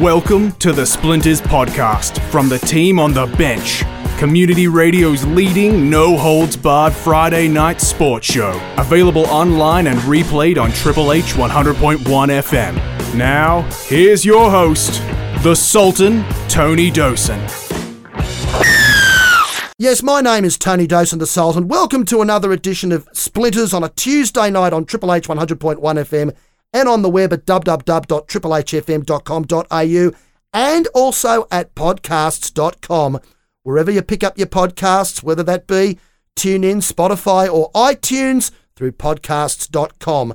Welcome to the Splinters podcast from the team on the bench. Community Radio's leading no holds barred Friday night sports show. Available online and replayed on Triple H 100.1 FM. Now, here's your host, the Sultan, Tony Dosen. Yes, my name is Tony Dosen the Sultan. Welcome to another edition of Splinters on a Tuesday night on Triple H 100.1 FM and on the web at www.triplehfm.com.au and also at podcasts.com. Wherever you pick up your podcasts, whether that be TuneIn, Spotify, or iTunes, through podcasts.com.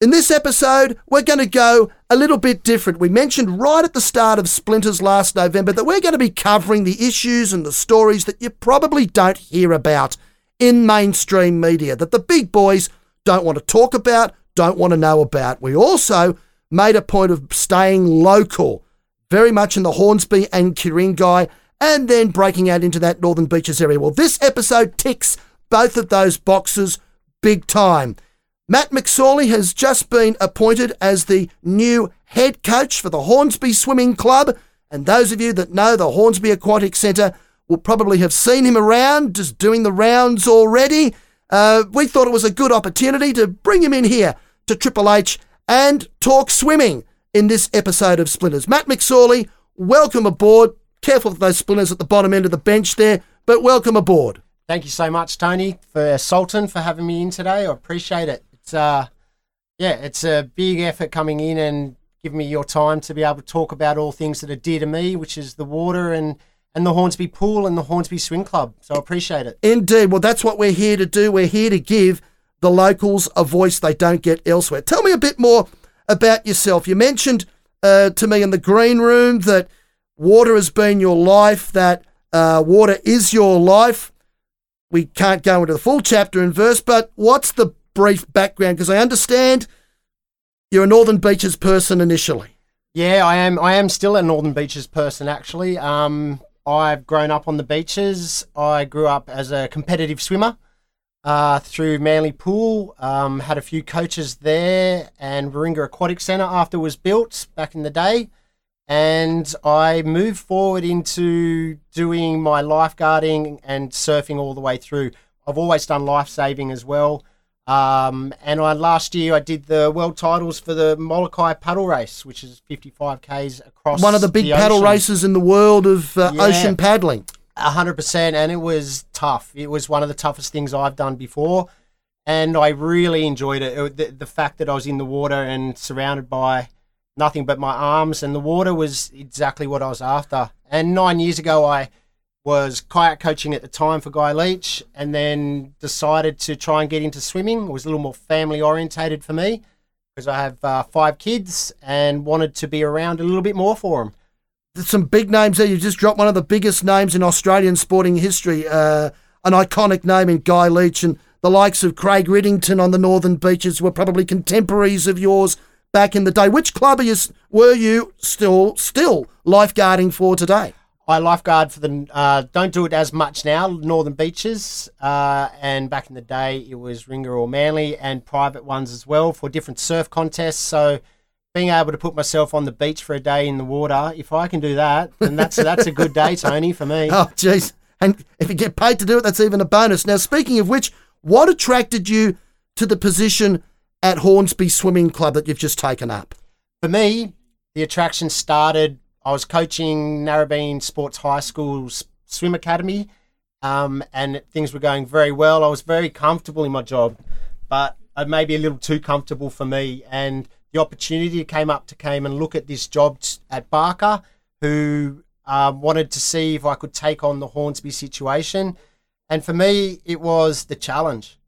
In this episode, we're going to go a little bit different. We mentioned right at the start of Splinters last November that we're going to be covering the issues and the stories that you probably don't hear about in mainstream media, that the big boys don't want to talk about, don't want to know about. We also made a point of staying local, very much in the Hornsby and Ku-ring-gai, and then breaking out into that Northern Beaches area. Well, this episode ticks both of those boxes big time. Matt McSorley has just been appointed as the new head coach for the Hornsby Swimming Club. And those of you that know the Hornsby Aquatic Centre will probably have seen him around, just doing the rounds already. Uh, we thought it was a good opportunity to bring him in here to Triple H and talk swimming in this episode of Splinters. Matt McSorley, welcome aboard. Careful with those splinters at the bottom end of the bench there, but welcome aboard. Thank you so much, Tony, for Sultan for having me in today. I appreciate it. It's uh, yeah, it's a big effort coming in and giving me your time to be able to talk about all things that are dear to me, which is the water and and the Hornsby Pool and the Hornsby Swim Club. So I appreciate it. Indeed. Well, that's what we're here to do. We're here to give the locals a voice they don't get elsewhere. Tell me a bit more about yourself. You mentioned uh, to me in the green room that water has been your life, that uh, water is your life. We can't go into the full chapter and verse, but what's the brief background? Because I understand you're a Northern Beaches person initially. Yeah, I am. I am still a Northern Beaches person. Actually, um, I've grown up on the beaches. I grew up as a competitive swimmer uh, through Manly Pool. Um, had a few coaches there, and Warringah Aquatic Centre after it was built back in the day. And I moved forward into doing my lifeguarding and surfing all the way through. I've always done life saving as well. Um, and I last year I did the world titles for the Molokai paddle race, which is 55 k's across. One of the big the paddle ocean. races in the world of uh, Yeah. ocean paddling. Hundred percent, and it was tough. It was one of the toughest things I've done before, and I really enjoyed it. It- the, the fact that I was in the water and surrounded by nothing but my arms, and the water was exactly what I was after. And nine years ago, I was kayak coaching at the time for Guy Leach, and then decided to try and get into swimming. It was a little more family orientated for me because I have uh, five kids and wanted to be around a little bit more for them. Some big names there. You just dropped one of the biggest names in Australian sporting history, uh, an iconic name in Guy Leach, and the likes of Craig Riddington on the Northern Beaches were probably contemporaries of yours back in the day. Which club you, were you still still lifeguarding for today? I lifeguard for the. Uh, don't do it as much now. Northern Beaches, uh, and back in the day, it was Ringa or Manly, and private ones as well for different surf contests. So, being able to put myself on the beach for a day in the water, if I can do that, then that's that's a good day, Tony, for me. Oh, jeez. And if you get paid to do it, that's even a bonus. Now, speaking of which, what attracted you to the position at Hornsby Swimming Club that you've just taken up? For me, the attraction started. I was coaching Narrabeen Sports High School's swim academy, um, and things were going very well. I was very comfortable in my job, but maybe a little too comfortable for me. And the opportunity came up to came and look at this job at Barker, who um, wanted to see if I could take on the Hornsby situation. And for me, it was the challenge.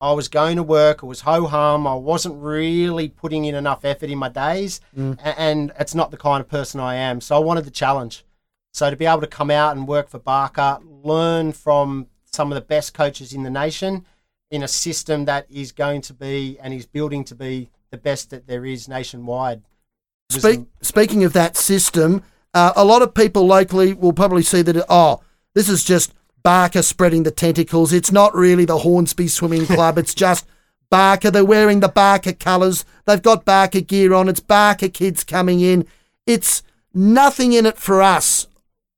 I was going to work. It was ho hum. I wasn't really putting in enough effort in my days, a- and it's not the kind of person I am. So I wanted the challenge. So to be able to come out and work for Barker, learn from some of the best coaches in the nation in a system that is going to be and is building to be the best that there is nationwide. Speak, speaking of that system, uh, a lot of people locally will probably see that, oh, this is just Barker spreading the tentacles. It's not really the Hornsby Swimming Club. it's just Barker. They're wearing the Barker colours. They've got Barker gear on. It's Barker kids coming in. It's nothing in it for us,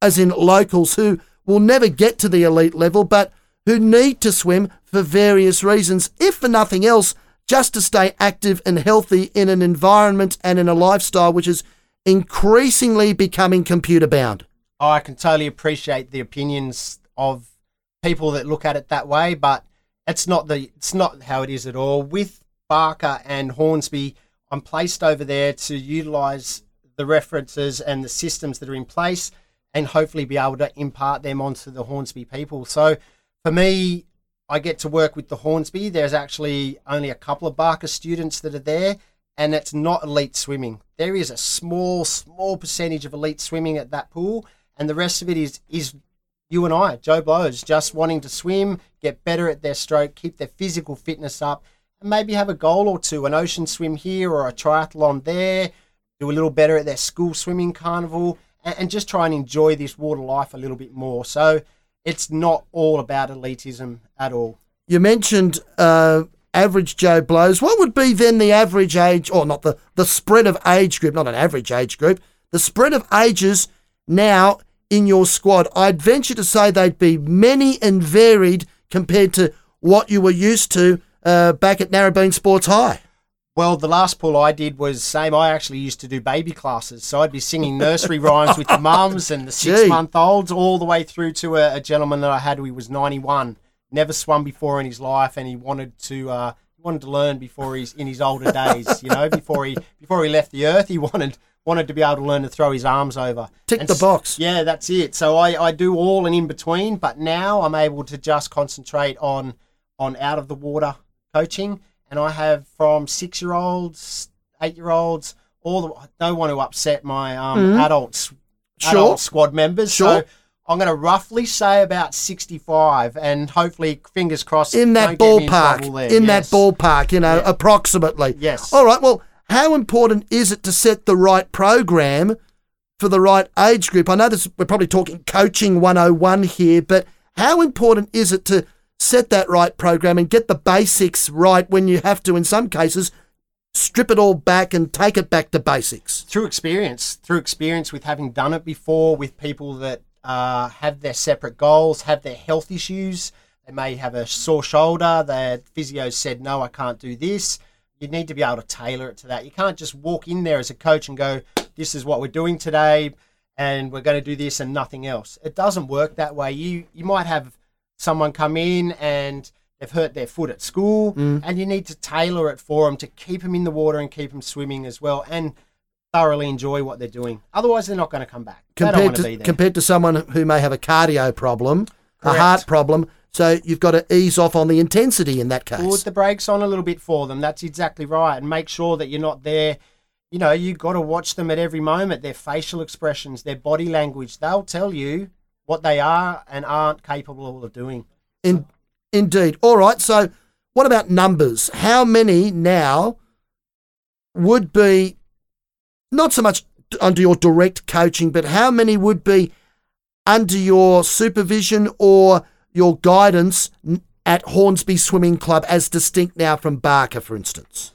as in locals who will never get to the elite level, but who need to swim for various reasons, if for nothing else, just to stay active and healthy in an environment and in a lifestyle which is increasingly becoming computer bound. I can totally appreciate the opinions of people that look at it that way, but it's not the it's not how it is at all. With Barker and Hornsby, I'm placed over there to utilize the references and the systems that are in place and hopefully be able to impart them onto the Hornsby people. So for me, I get to work with the Hornsby. There's actually only a couple of Barker students that are there, and it's not elite swimming. There is a small, small percentage of elite swimming at that pool, and the rest of it is is you and I, Joe Blows, just wanting to swim, get better at their stroke, keep their physical fitness up, and maybe have a goal or two, an ocean swim here or a triathlon there, do a little better at their school swimming carnival, and, and just try and enjoy this water life a little bit more. So it's not all about elitism at all. You mentioned uh, average Joe Blows. What would be then the average age, or not the, the spread of age group, not an average age group, the spread of ages now in your squad, I'd venture to say they'd be many and varied compared to what you were used to uh, back at Narrabeen Sports High. Well, the last pull I did was same. I actually used to do baby classes, so I'd be singing nursery rhymes with the mums and the six-month-olds, all the way through to a, a, gentleman that I had who was 91, never swum before in his life, and he wanted to uh, he wanted to learn before he's in his older days. You know, before he before he left the earth, he wanted wanted to be able to learn to throw his arms over. Tick and the box. Yeah, that's it. So I, I do all and in between, but now I'm able to just concentrate on on out of the water coaching, and I have from six year olds, eight year olds, all the. I don't want to upset my um, mm-hmm. adults, sure. adult squad members. Sure. So I'm going to roughly say about 65, and hopefully, fingers crossed, in that ballpark. In, in yes. that ballpark, you know, yeah. approximately. Yes. All right. Well, how important is it to set the right program for the right age group? I know this, we're probably talking coaching 101 here, but how important is it to set that right program and get the basics right when you have to, in some cases, strip it all back and take it back to basics? Through experience, through experience with having done it before with people that uh, have their separate goals, have their health issues. They may have a sore shoulder. Their physio said, no, I can't do this you need to be able to tailor it to that. You can't just walk in there as a coach and go, "This is what we're doing today, and we're going to do this and nothing else." It doesn't work that way. You you might have someone come in and they've hurt their foot at school, mm. and you need to tailor it for them to keep them in the water and keep them swimming as well, and thoroughly enjoy what they're doing. Otherwise, they're not going to come back. Compared to, compared to someone who may have a cardio problem, Correct. a heart problem so you've got to ease off on the intensity in that case. Put the brakes on a little bit for them. That's exactly right. And make sure that you're not there. You know, you've got to watch them at every moment. Their facial expressions, their body language. They'll tell you what they are and aren't capable of doing. In, indeed. All right. So what about numbers? How many now would be not so much under your direct coaching, but how many would be under your supervision or your guidance at Hornsby Swimming Club as distinct now from Barker, for instance?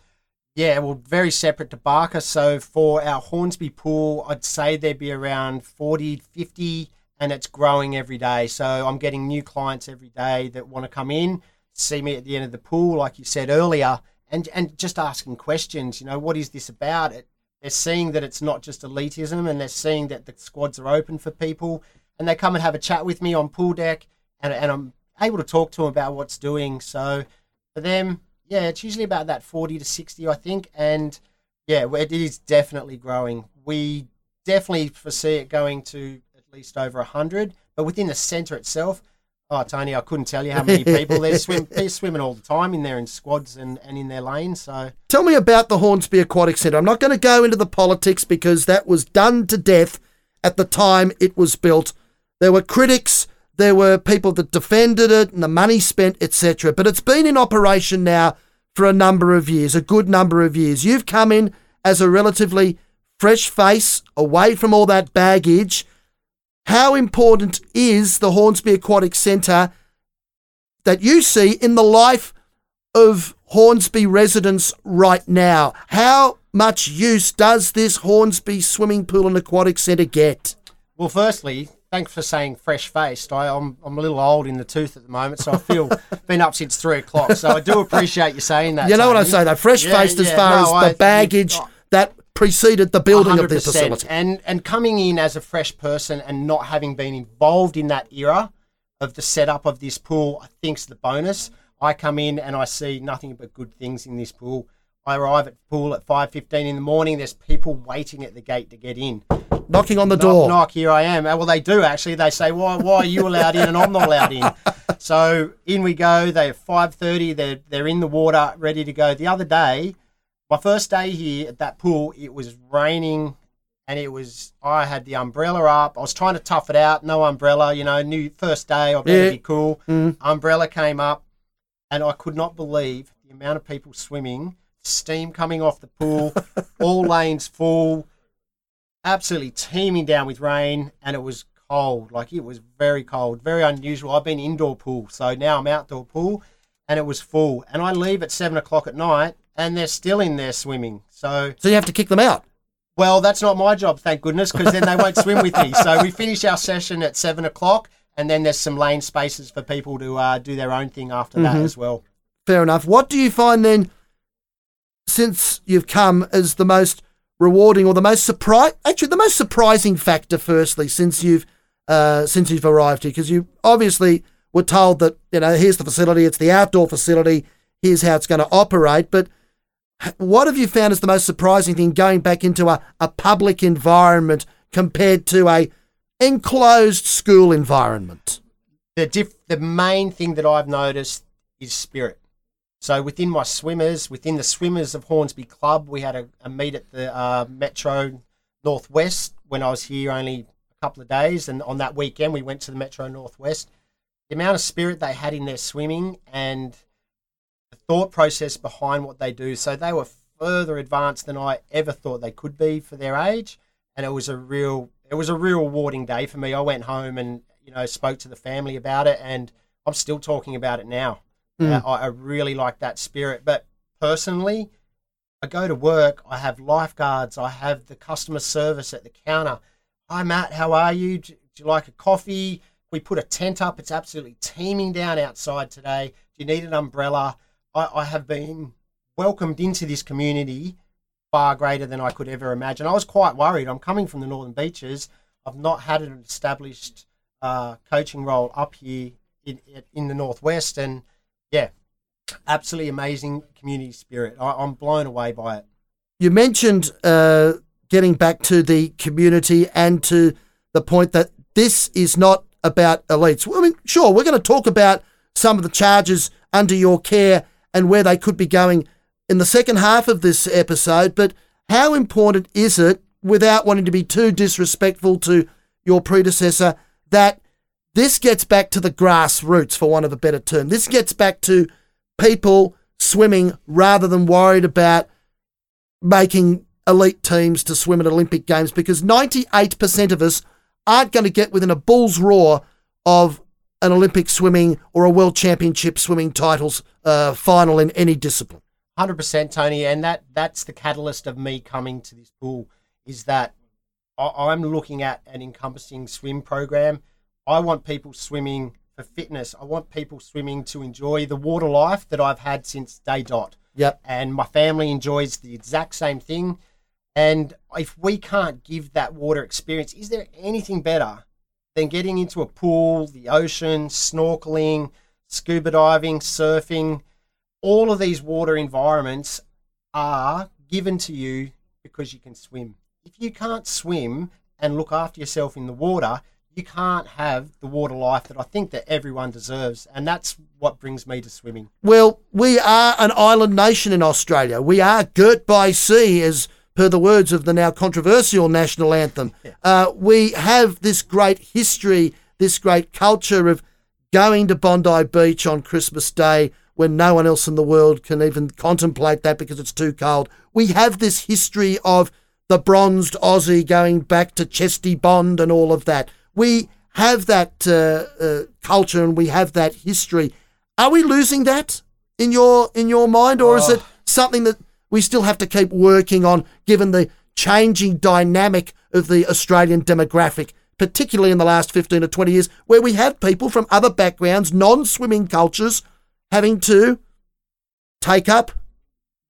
Yeah, well, very separate to Barker. So for our Hornsby pool, I'd say there'd be around 40, 50, and it's growing every day. So I'm getting new clients every day that want to come in, see me at the end of the pool, like you said earlier, and, and just asking questions. You know, what is this about? It, they're seeing that it's not just elitism, and they're seeing that the squads are open for people, and they come and have a chat with me on pool deck and, and I'm able to talk to them about what's doing. So for them, yeah, it's usually about that 40 to 60, I think. And yeah, it is definitely growing. We definitely foresee it going to least over 100. But within the centre itself, oh, Tony, I couldn't tell you how many people they're, swim, they're swimming all the time in there in squads and, and in their lanes. So tell me about the Hornsby Aquatic Centre. I'm not going to go into the politics because that was done to death at the time it was built. There were critics there were people that defended it and the money spent, etc. But it's been in operation now for a number of years, a good number of years. You've come in as a relatively fresh face, away from all that baggage. How important is the Hornsby Aquatic Centre that you see in the life of Hornsby residents right now? How much use does this Hornsby Swimming Pool and Aquatic Centre get? Well, firstly, thanks for saying fresh faced. I'm I'm a little old in the tooth at the moment, so I feel been up since three o'clock. So I do appreciate you saying that. You know what I Tony. say though, fresh faced Yeah, as yeah, far no, as I- the baggage you- that preceded the building of this facility. And and coming in as a fresh person and not having been involved in that era of the setup of this pool, I think's the bonus. I come in and I see nothing but good things in this pool. I arrive at the pool at five fifteen in the morning. There's people waiting at the gate to get in. Knocking on the knock, door. knock, here I am. Uh, Well, they do actually. They say, why, why are you allowed in and I'm not allowed in? So in we go. They're five thirty. They're they're in the water, ready to go. The other day, my first day here at that pool, it was raining, and it was I had the umbrella up. I was trying to tough it out. No umbrella, you know. New first day. I better Yeah. be cool. Mm. Umbrella came up, and I could not believe the amount of people swimming. Steam coming off the pool, all lanes full absolutely teeming down with rain and it was cold like it was very cold very unusual i've been indoor pool so now i'm outdoor pool and it was full and i leave at seven o'clock at night and they're still in there swimming so So you have to kick them out. well that's not my job thank goodness because then they won't swim with me so we finish our session at seven o'clock and then there's some lane spaces for people to uh, do their own thing after that as well Fair enough. What do you find then, since you've come, as the most rewarding or the most surprise? Actually, the most surprising factor. Firstly, since you've uh, since you've arrived here, because you obviously were told that you know here's the facility, it's the outdoor facility, here's how it's going to operate. But what have you found is the most surprising thing going back into a, a public environment compared to a enclosed school environment? the diff- the main thing that I've noticed is spirit. So within my swimmers, within the swimmers of Hornsby Club, we had a, a meet at the uh, Metro Northwest when I was here only a couple of days, and on that weekend we went to the Metro Northwest. The amount of spirit they had in their swimming and the thought process behind what they do, so they were further advanced than I ever thought they could be for their age, and it was a real it was a real rewarding day for me. I went home and you know spoke to the family about it, and I'm still talking about it now. Uh, I, I really like that spirit. But personally, I go to work, I have lifeguards, I have the customer service at the counter. Hi, Matt, how are you? Do, do you like a coffee? We put a tent up. It's absolutely teeming down outside today. Do you need an umbrella? I, I have been welcomed into this community far greater than I could ever imagine. I was quite worried. I'm coming from the Northern Beaches. I've not had an established uh, coaching role up here in, in the Northwest. And yeah, absolutely amazing community spirit. I, I'm blown away by it. You mentioned uh, getting back to the community and to the point that this is not about elites. I mean, sure, we're going to talk about some of the charges under your care and where they could be going in the second half of this episode, but how important is it, without wanting to be too disrespectful to your predecessor, that this gets back to the grassroots, for want of a better term? This gets back to people swimming rather than worried about making elite teams to swim at Olympic Games because 98% of us aren't going to get within a bull's roar of an Olympic swimming or a world championship swimming titles uh, final in any discipline. Hundred percent, Tony, and that that's the catalyst of me coming to this pool is that I'm looking at an encompassing swim program. I want people swimming for fitness. I want people swimming to enjoy the water life that I've had since day dot. Yep. and my family enjoys the exact same thing. And if we can't give that water experience, is there anything better than getting into a pool, the ocean, snorkeling, scuba diving, surfing? All of these water environments are given to you because you can swim. If you can't swim and look after yourself in the water, you can't have the water life that I think that everyone deserves. And that's what brings me to swimming. Well, we are an island nation in Australia. We are girt by sea, as per the words of the now controversial national anthem. Uh, we have this great history, this great culture of going to Bondi Beach on Christmas Day when no one else in the world can even contemplate that because it's too cold. We have this history of the bronzed Aussie going back to Chesty Bond and all of that. We have that uh, uh, culture and we have that history. Are we losing that in your in your mind, or is it something that we still have to keep working on, given the changing dynamic of the Australian demographic, particularly in the last 15 or 20 years, where we have people from other backgrounds, non swimming cultures, having to take up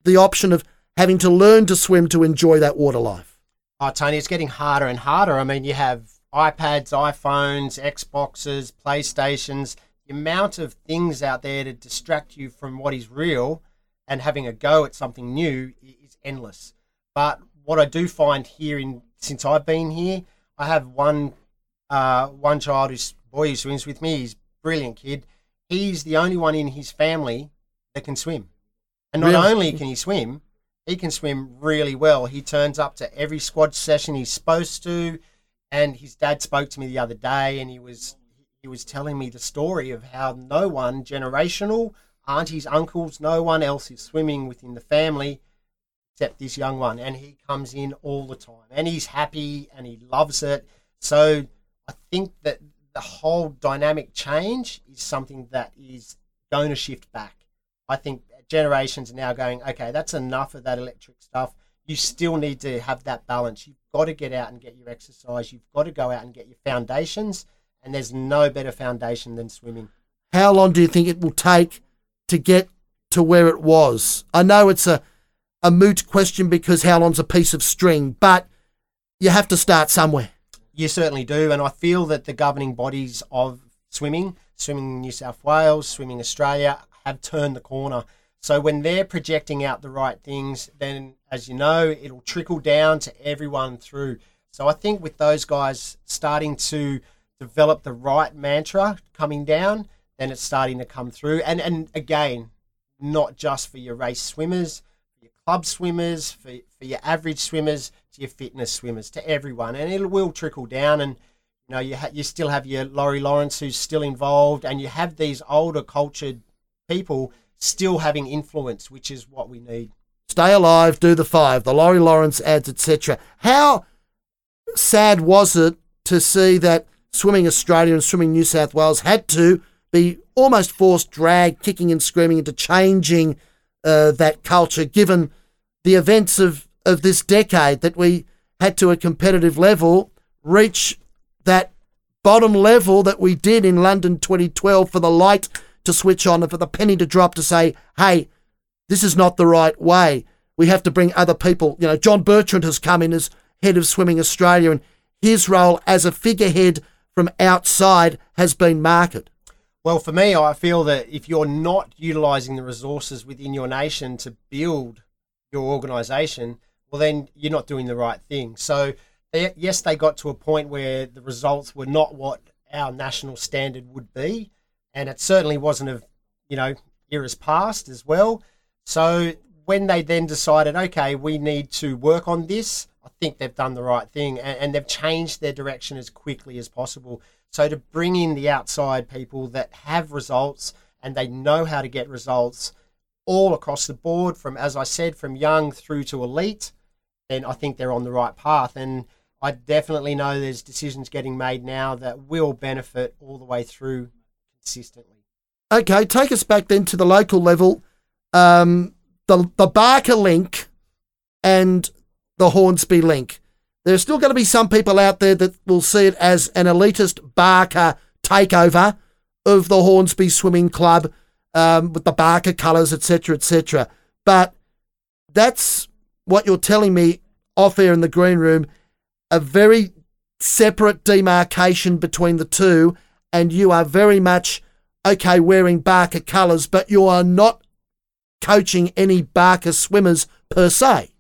the option of having to learn to swim to enjoy that water life? Oh, Tony, it's getting harder and harder. I mean, you have iPads, iPhones, Xboxes, PlayStations, the amount of things out there to distract you from what is real and having a go at something new is endless. But what I do find here in since I've been here, I have one uh, one child who's boy who swims with me. He's a brilliant kid. He's the only one in his family that can swim. And not Really? only can he swim, he can swim really well. He turns up to every squad session he's supposed to. And his dad spoke to me the other day, and he was he was telling me the story of how no one generational, aunties, uncles, no one else is swimming within the family except this young one, and he comes in all the time, and he's happy and he loves it. So I think that the whole dynamic change is something that is going to shift back. I think generations are now going, okay, that's enough of that electric stuff. You still need to have that balance. You've got to get out and get your exercise. You've got to go out and get your foundations. And there's no better foundation than swimming. How long do you think it will take to get to where it was? I know it's a, a moot question because how long's a piece of string, but you have to start somewhere. You certainly do, and I feel that the governing bodies of swimming, Swimming New South Wales, Swimming Australia, have turned the corner. So when they're projecting out the right things, then as you know, it'll trickle down to everyone through. So I think with those guys starting to develop the right mantra coming down, then it's starting to come through. And and again, not just for your race swimmers, for your club swimmers, for, for your average swimmers, to your fitness swimmers, to everyone. And it will trickle down. And, you know, you, ha- you still have your Laurie Lawrence who's still involved, and you have these older cultured people still having influence, which is what we need. Stay alive, do the five, the Laurie Lawrence ads, etc. How sad was it to see that Swimming Australia and Swimming New South Wales had to be almost forced drag, kicking and screaming into changing uh, that culture, given the events of, of this decade that we had to a competitive level reach that bottom level that we did in London 2012 for the light to switch on and for the penny to drop to say, hey, this is not the right way. We have to bring other people. You know, John Bertrand has come in as head of Swimming Australia, and his role as a figurehead from outside has been marketed. Well, for me, I feel that if you're not utilising the resources within your nation to build your organisation, well, then you're not doing the right thing. So, they, yes, they got to a point where the results were not what our national standard would be, and it certainly wasn't of, you know, eras past as well. So, when they then decided, okay, we need to work on this, I think they've done the right thing and, and they've changed their direction as quickly as possible. So to bring in the outside people that have results and they know how to get results all across the board, from as I said, from young through to elite, then I think they're on the right path. And I definitely know there's decisions getting made now that will benefit all the way through consistently. Okay, take us back then to the local level. Um, the the Barker link and the Hornsby link. There's still going to be some people out there that will see it as an elitist Barker takeover of the Hornsby Swimming Club um, with the Barker colours, etc., etc. But that's what you're telling me off air in the green room. A very separate demarcation between the two, and you are very much okay wearing Barker colours, but you are not coaching any Barker swimmers per se.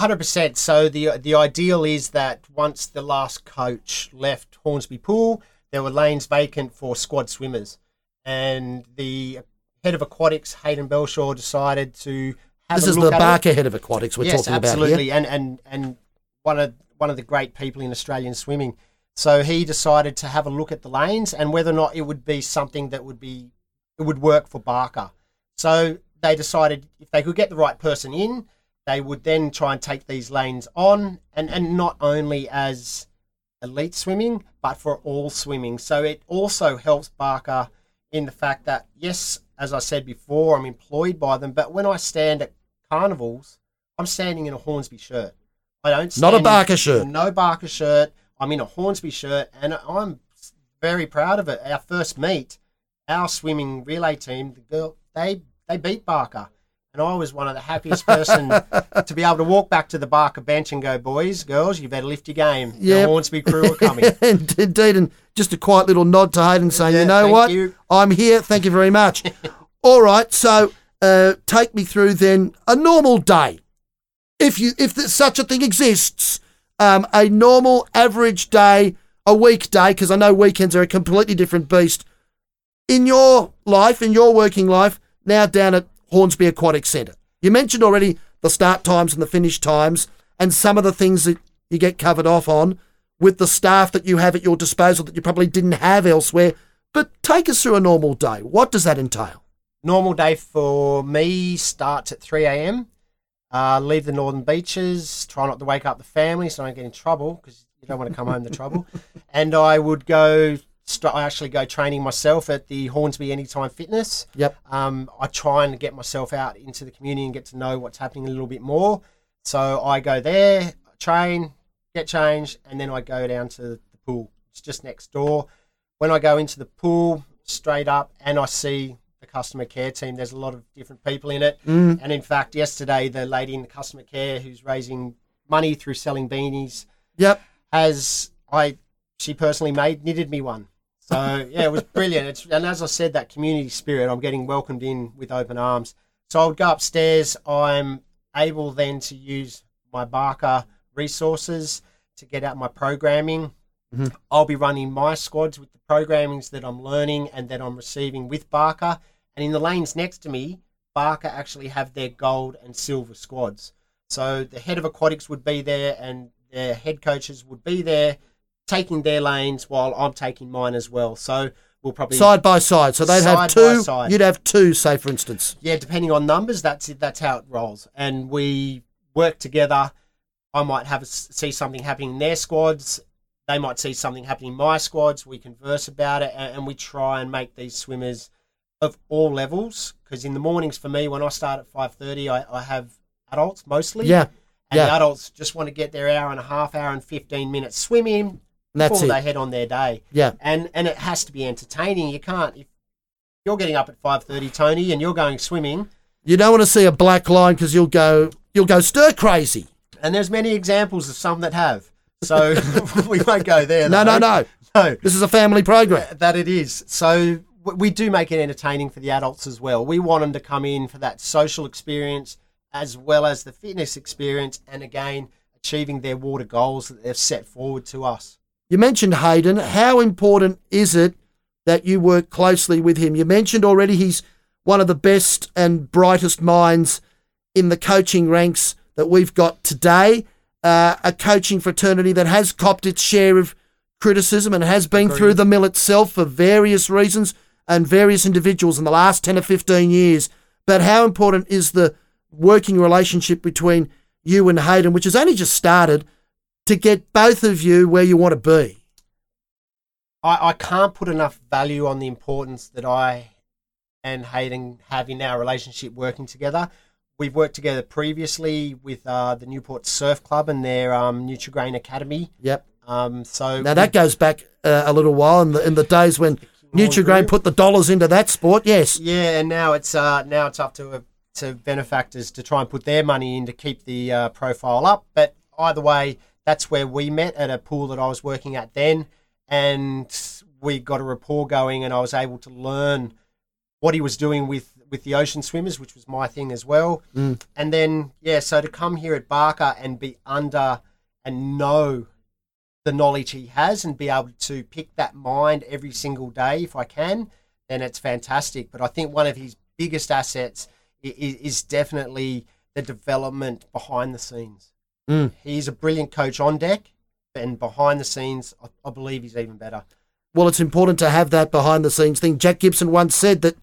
Hundred percent. So the the ideal is that once the last coach left Hornsby Pool, there were lanes vacant for squad swimmers, and the head of aquatics, Hayden Belshaw, decided to have This a is the it. Barker head of aquatics we're yes, talking absolutely, about here. and and and one of one of the great people in Australian swimming. So he decided to have a look at the lanes and whether or not it would be something that would be it would work for Barker. So they decided if they could get the right person in, they would then try and take these lanes on, and and not only as elite swimming, but for all swimming. So it also helps Barker in the fact that yes, as I said before, I'm employed by them, but when I stand at carnivals I'm standing in a Hornsby shirt. I don't Not a stand in- Barker shirt. No Barker shirt. I'm in a Hornsby shirt, and I'm very proud of it. Our first meet, our swimming relay team, the girl, they they beat Barker, and I was one of the happiest person to be able to walk back to the Barker bench and go, boys, girls, you better lift your game. Yep. The Hornsby crew are coming. and indeed, and just a quiet little nod to Hayden saying, Yeah, you know what? you. I'm here. Thank you very much. All right. So uh, take me through then a normal day. If you if such a thing exists, um, a normal average day, a weekday, because I know weekends are a completely different beast. In your life, in your working life, now down at Hornsby Aquatic Centre. You mentioned already the start times and the finish times and some of the things that you get covered off on with the staff that you have at your disposal that you probably didn't have elsewhere. But take us through a normal day. What does that entail? Normal day for me starts at 3 a.m. Uh, leave the northern beaches, try not to wake up the family so I don't get in trouble because you don't want to come home to trouble. And I would go, st- I actually go training myself at the Hornsby Anytime Fitness. Yep. Um, I try and get myself out into the community and get to know what's happening a little bit more. So I go there, train, get changed, and then I go down to the pool. It's just next door. When I go into the pool, straight up, and I see the customer care team, there's a lot of different people in it. Mm. And in fact, yesterday, the lady in the customer care who's raising money through selling beanies Yep. has I she personally made knitted me one. So yeah, it was brilliant. It's, and as I said, that community spirit, I'm getting welcomed in with open arms. So I would go upstairs. I'm able then to use my Barker resources to get out my programming. Mhm. I'll be running my squads with the programmings that I'm learning and that I'm receiving with Barker. And in the lanes next to me, Barker actually have their gold and silver squads. So the head of aquatics would be there and their head coaches would be there taking their lanes while I'm taking mine as well. So we'll probably Side by side. So they'd have two. side. You'd have two, say, for instance. yeah, depending on numbers, that's it. That's how it rolls. And we work together. I might have a, see something happening in their squads. They might see something happening in my squads. We converse about it, and, and we try and make these swimmers of all levels. Because in the mornings, for me, when I start at five thirty, I, I have adults mostly. Yeah. And yeah. the adults just want to get their hour and a half, hour and fifteen minutes swimming And that's before it. they head on their day Yeah. and and it has to be entertaining. You can't if you're getting up at five thirty, Tony, and you're going swimming. You don't want to see a black line because you'll go you'll go stir crazy. And there's many examples of some that have. So we won't go there. No, though. no, no. no. This is a family program. That it is. So we do make it entertaining for the adults as well. We want them to come in for that social experience as well as the fitness experience, and again achieving their water goals that they've set forward to us. You mentioned Hayden. How important is it that you work closely with him? You mentioned already he's one of the best and brightest minds in the coaching ranks that we've got today. Uh, a coaching fraternity that has copped its share of criticism and has been through the mill itself for various reasons and various individuals in the last 10 or 15 years. But how important is the working relationship between you and Hayden, which has only just started, to get both of you where you want to be? I, I can't put enough value on the importance that I and Hayden have in our relationship working together. We've worked together previously with uh, the Newport Surf Club and their um, Nutrigrain Academy. Yep. Um, so Now that goes back uh, a little while in the in the days when Nutrigrain put the dollars into that sport. Yes. yeah, and now it's uh, now it's up to uh, to benefactors to try and put their money in to keep the uh, profile up. But either way, that's where we met at a pool that I was working at then, and we got a rapport going, and I was able to learn what he was doing with with the ocean swimmers, which was my thing as well. Mm. And then yeah, so to come here at Barker and be under and know the knowledge he has and be able to pick that mind every single day if I can, then it's fantastic. But I think one of his biggest assets is, is definitely the development behind the scenes. Mm. He's a brilliant coach on deck, and behind the scenes, I, I believe he's even better. Well, it's important to have that behind the scenes thing. Jack Gibson once said that,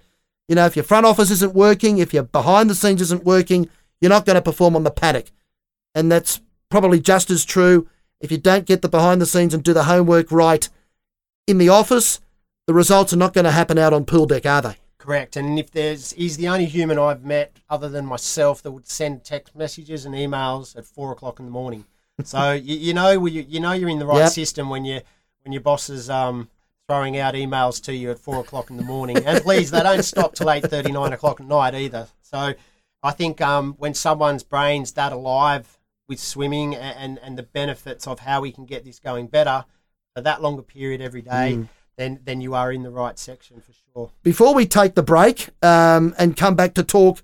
you know, if your front office isn't working, if your behind the scenes isn't working, you're not going to perform on the paddock. And that's probably just as true if you don't get the behind the scenes and do the homework right in the office. The results are not going to happen out on pool deck, are they? Correct. And if there's, he's the only human I've met other than myself that would send text messages and emails at four o'clock in the morning. So you, you know you, you know you're in the right Yep. system when you when your boss is um, throwing out emails to you at four o'clock in the morning. And please, they don't stop till eight thirty, nine o'clock at night either. So I think um, when someone's brain's that alive with swimming and, and, and the benefits of how we can get this going better for that longer period every day, then then you are in the right section for sure. Before we take the break um, and come back to talk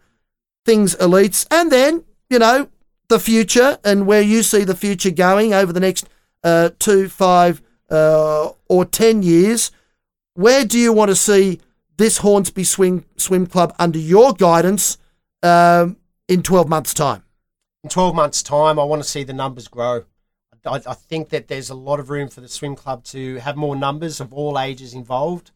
things elites, and then you know the future and where you see the future going over the next uh, two, five, uh, or ten years. Where do you want to see this Hornsby Swim Swim Club under your guidance um, in twelve months' time? in 12 months' time, I want to see the numbers grow. I, I think that there's a lot of room for the swim club to have more numbers of all ages involved,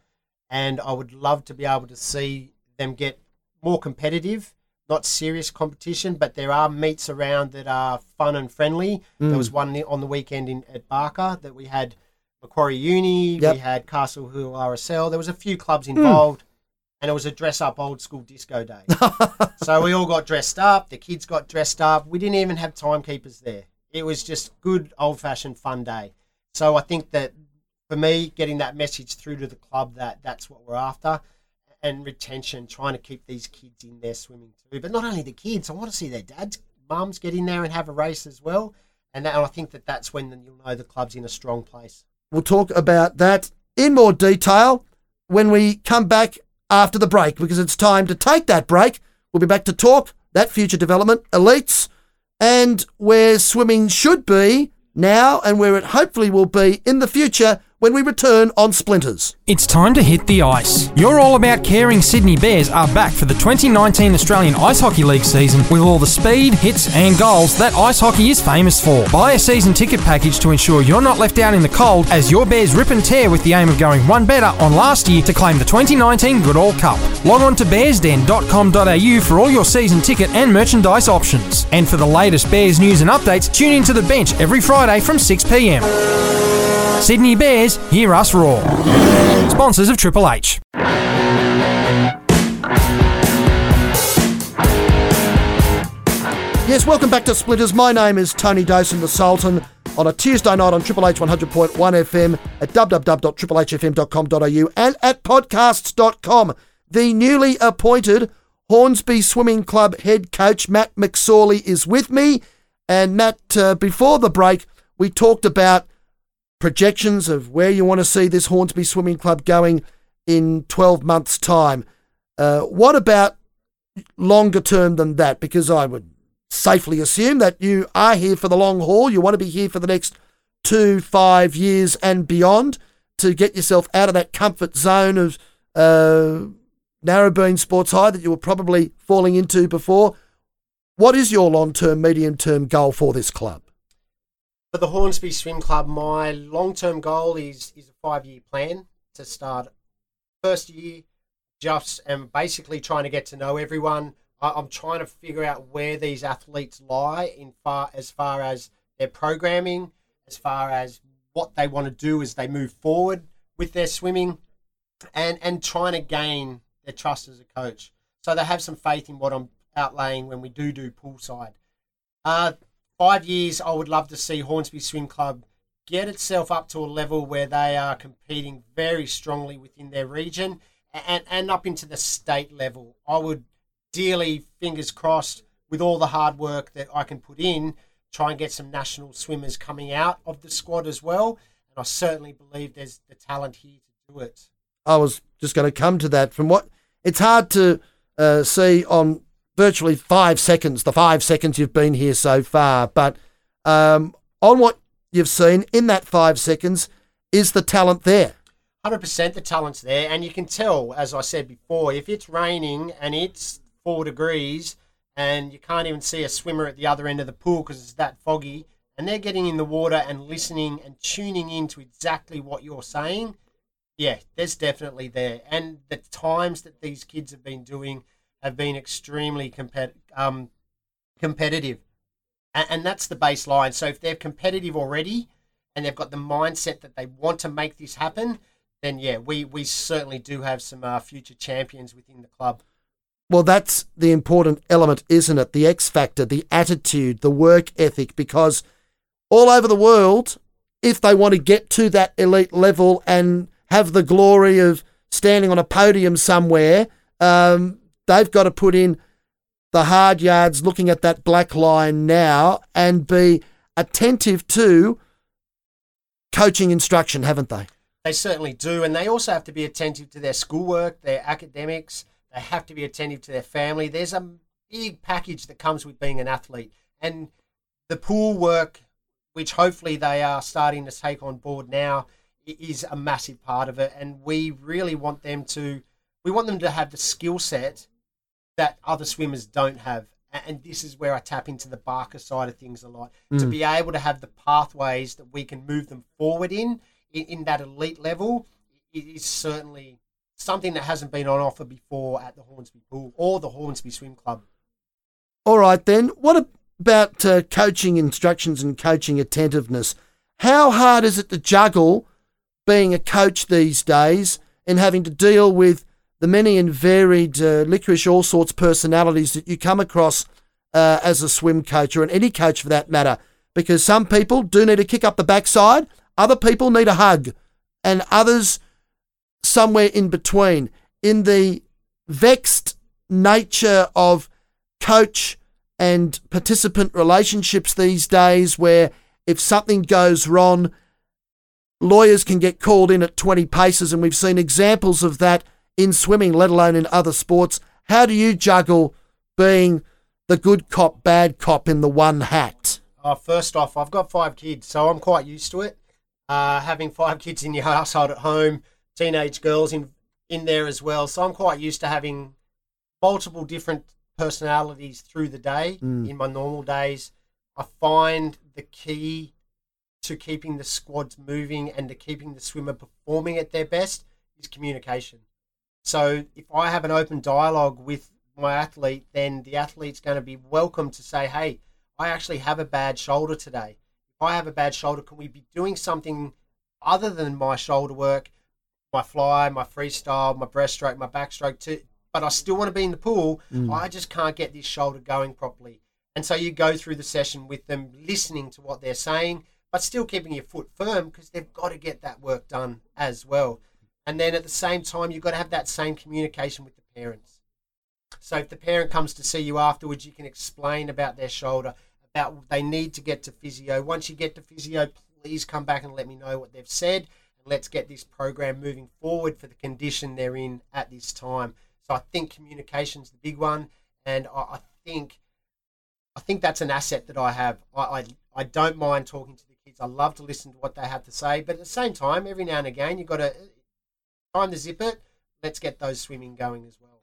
and I would love to be able to see them get more competitive. Not serious competition, but there are meets around that are fun and friendly. There was mm. one on the weekend in at Barker that we had Macquarie Uni, Yep. we had Castle Hill RSL. There was a few clubs hmm. involved, and it was a dress up old school disco day. So we all got dressed up. The kids got dressed up. We didn't even have timekeepers there. It was just good old fashioned fun day. So I think that for me, getting that message through to the club that that's what we're after, and retention, trying to keep these kids in there swimming too. But not only the kids, I want to see their dads, mums get in there and have a race as well. And, that, and I think that that's when you'll know the club's in a strong place. We'll talk about that in more detail when we come back after the break because it's time to take that break. We'll be back to talk that future development, elites, and where swimming should be now and where it hopefully will be in the future when we return on Splinters. It's time to hit the ice. You're all about caring Sydney Bears are back for the 2019 Australian Ice Hockey League season with all the speed, hits, and goals that ice hockey is famous for. Buy a season ticket package to ensure you're not left out in the cold as your Bears rip and tear with the aim of going one better on last year to claim the 2019 Goodall Cup. Log on to bearsden.com.au for all your season ticket and merchandise options. And for the latest Bears news and updates, tune in to the bench every Friday from 6pm. Sydney Bears, hear us roar. Sponsors of Triple H. Yes, welcome back to Splinters. My name is Tony Dawson, the Sultan, on a Tuesday night on Triple H 100.1 FM at www.triplehfm.com.au and at podcasts.com. The newly appointed Hornsby Swimming Club head coach Matt McSorley is with me. And Matt, uh, before the break, we talked about projections of where you want to see this Hornsby Swimming Club going in 12 months' time. Uh, what about longer term than that? Because I would safely assume that you are here for the long haul. You want to be here for the next two, five years and beyond to get yourself out of that comfort zone of uh, Narrabeen Sports High that you were probably falling into before. What is your long term, medium term goal for this club? For the Hornsby Swim Club, my long term goal is is a five year plan to start first year just and basically trying to get to know everyone. I, I'm trying to figure out where these athletes lie in far as far as their programming, as far as what they want to do as they move forward with their swimming, and and trying to gain their trust as a coach, so they have some faith in what I'm outlaying when we do do poolside. Uh, five years, I would love to see Hornsby Swim Club get itself up to a level where they are competing very strongly within their region and, and up into the state level. I would dearly, fingers crossed, with all the hard work that I can put in, try and get some national swimmers coming out of the squad as well. And I certainly believe there's the talent here to do it. I was just going to come to that. From what it's hard to uh, see on virtually five seconds, the five seconds you've been here so far, but um, on what you've seen in that five seconds, is the talent there? Hundred percent, the talent's there, and you can tell, as I said before, if it's raining and it's four degrees, and you can't even see a swimmer at the other end of the pool because it's that foggy, and they're getting in the water and listening and tuning in to exactly what you're saying. Yeah, there's definitely there, and the times that these kids have been doing have been extremely compet- um, competitive, and, and that's the baseline. So if they're competitive already, and they've got the mindset that they want to make this happen, then yeah, we we certainly do have some uh, future champions within the club. Well, that's the important element, isn't it? The X factor, the attitude, the work ethic, because all over the world, if they want to get to that elite level and have the glory of standing on a podium somewhere, um, they've got to put in the hard yards, looking at that black line now, and be attentive to coaching instruction, haven't they? They certainly do, and they also have to be attentive to their schoolwork, their academics. They have to be attentive to their family. There's a big package that comes with being an athlete, and the pool work, which hopefully they are starting to take on board now, is a massive part of it. And we really want them to, we want them to have the skill set that other swimmers don't have. And this is where I tap into the Barker side of things a lot to Mm. be able to have the pathways that we can move them forward in, in, in that elite level. Is certainly something that hasn't been on offer before at the Hornsby Pool or the Hornsby Swim Club. All right, then. What about uh, coaching instructions and coaching attentiveness? How hard is it to juggle being a coach these days and having to deal with the many and varied uh, licorice all sorts personalities that you come across uh, as a swim coach or any coach for that matter? Because some people do need a kick up the backside, other people need a hug, and others somewhere in between. In the vexed nature of coach and participant relationships these days, where if something goes wrong, lawyers can get called in at 20 paces, and we've seen examples of that in swimming, let alone in other sports. How do you juggle being the good cop, bad cop in the one hat? Uh, first off, I've got five kids, so I'm quite used to it. Uh, having five kids in your household at home, teenage girls in in there as well, so I'm quite used to having multiple different personalities through the day Mm. in my normal days. I find the key to keeping the squads moving and to keeping the swimmer performing at their best is communication. So if I have an open dialogue with my athlete, then the athlete's going to be welcome to say, "Hey, I actually have a bad shoulder today. If I have a bad shoulder, can we be doing something other than my shoulder work, my fly, my freestyle, my breaststroke, my backstroke but I still want to be in the pool. Mm. I just can't get this shoulder going properly. And so you go through the session with them, listening to what they're saying, but still keeping your foot firm because they've got to get that work done as well. And then at the same time, you've got to have that same communication with the parents. So if the parent comes to see you afterwards, you can explain about their shoulder, about they need to get to physio. Once you get to physio, please come back and let me know what they've said. And let's get this program moving forward for the condition they're in at this time. So I think communication's the big one, and I, I think I think that's an asset that I have. I, I I don't mind talking to the kids. I love to listen to what they have to say, but at the same time, every now and again, you've got to time to zip it. Let's get those swimming going as well.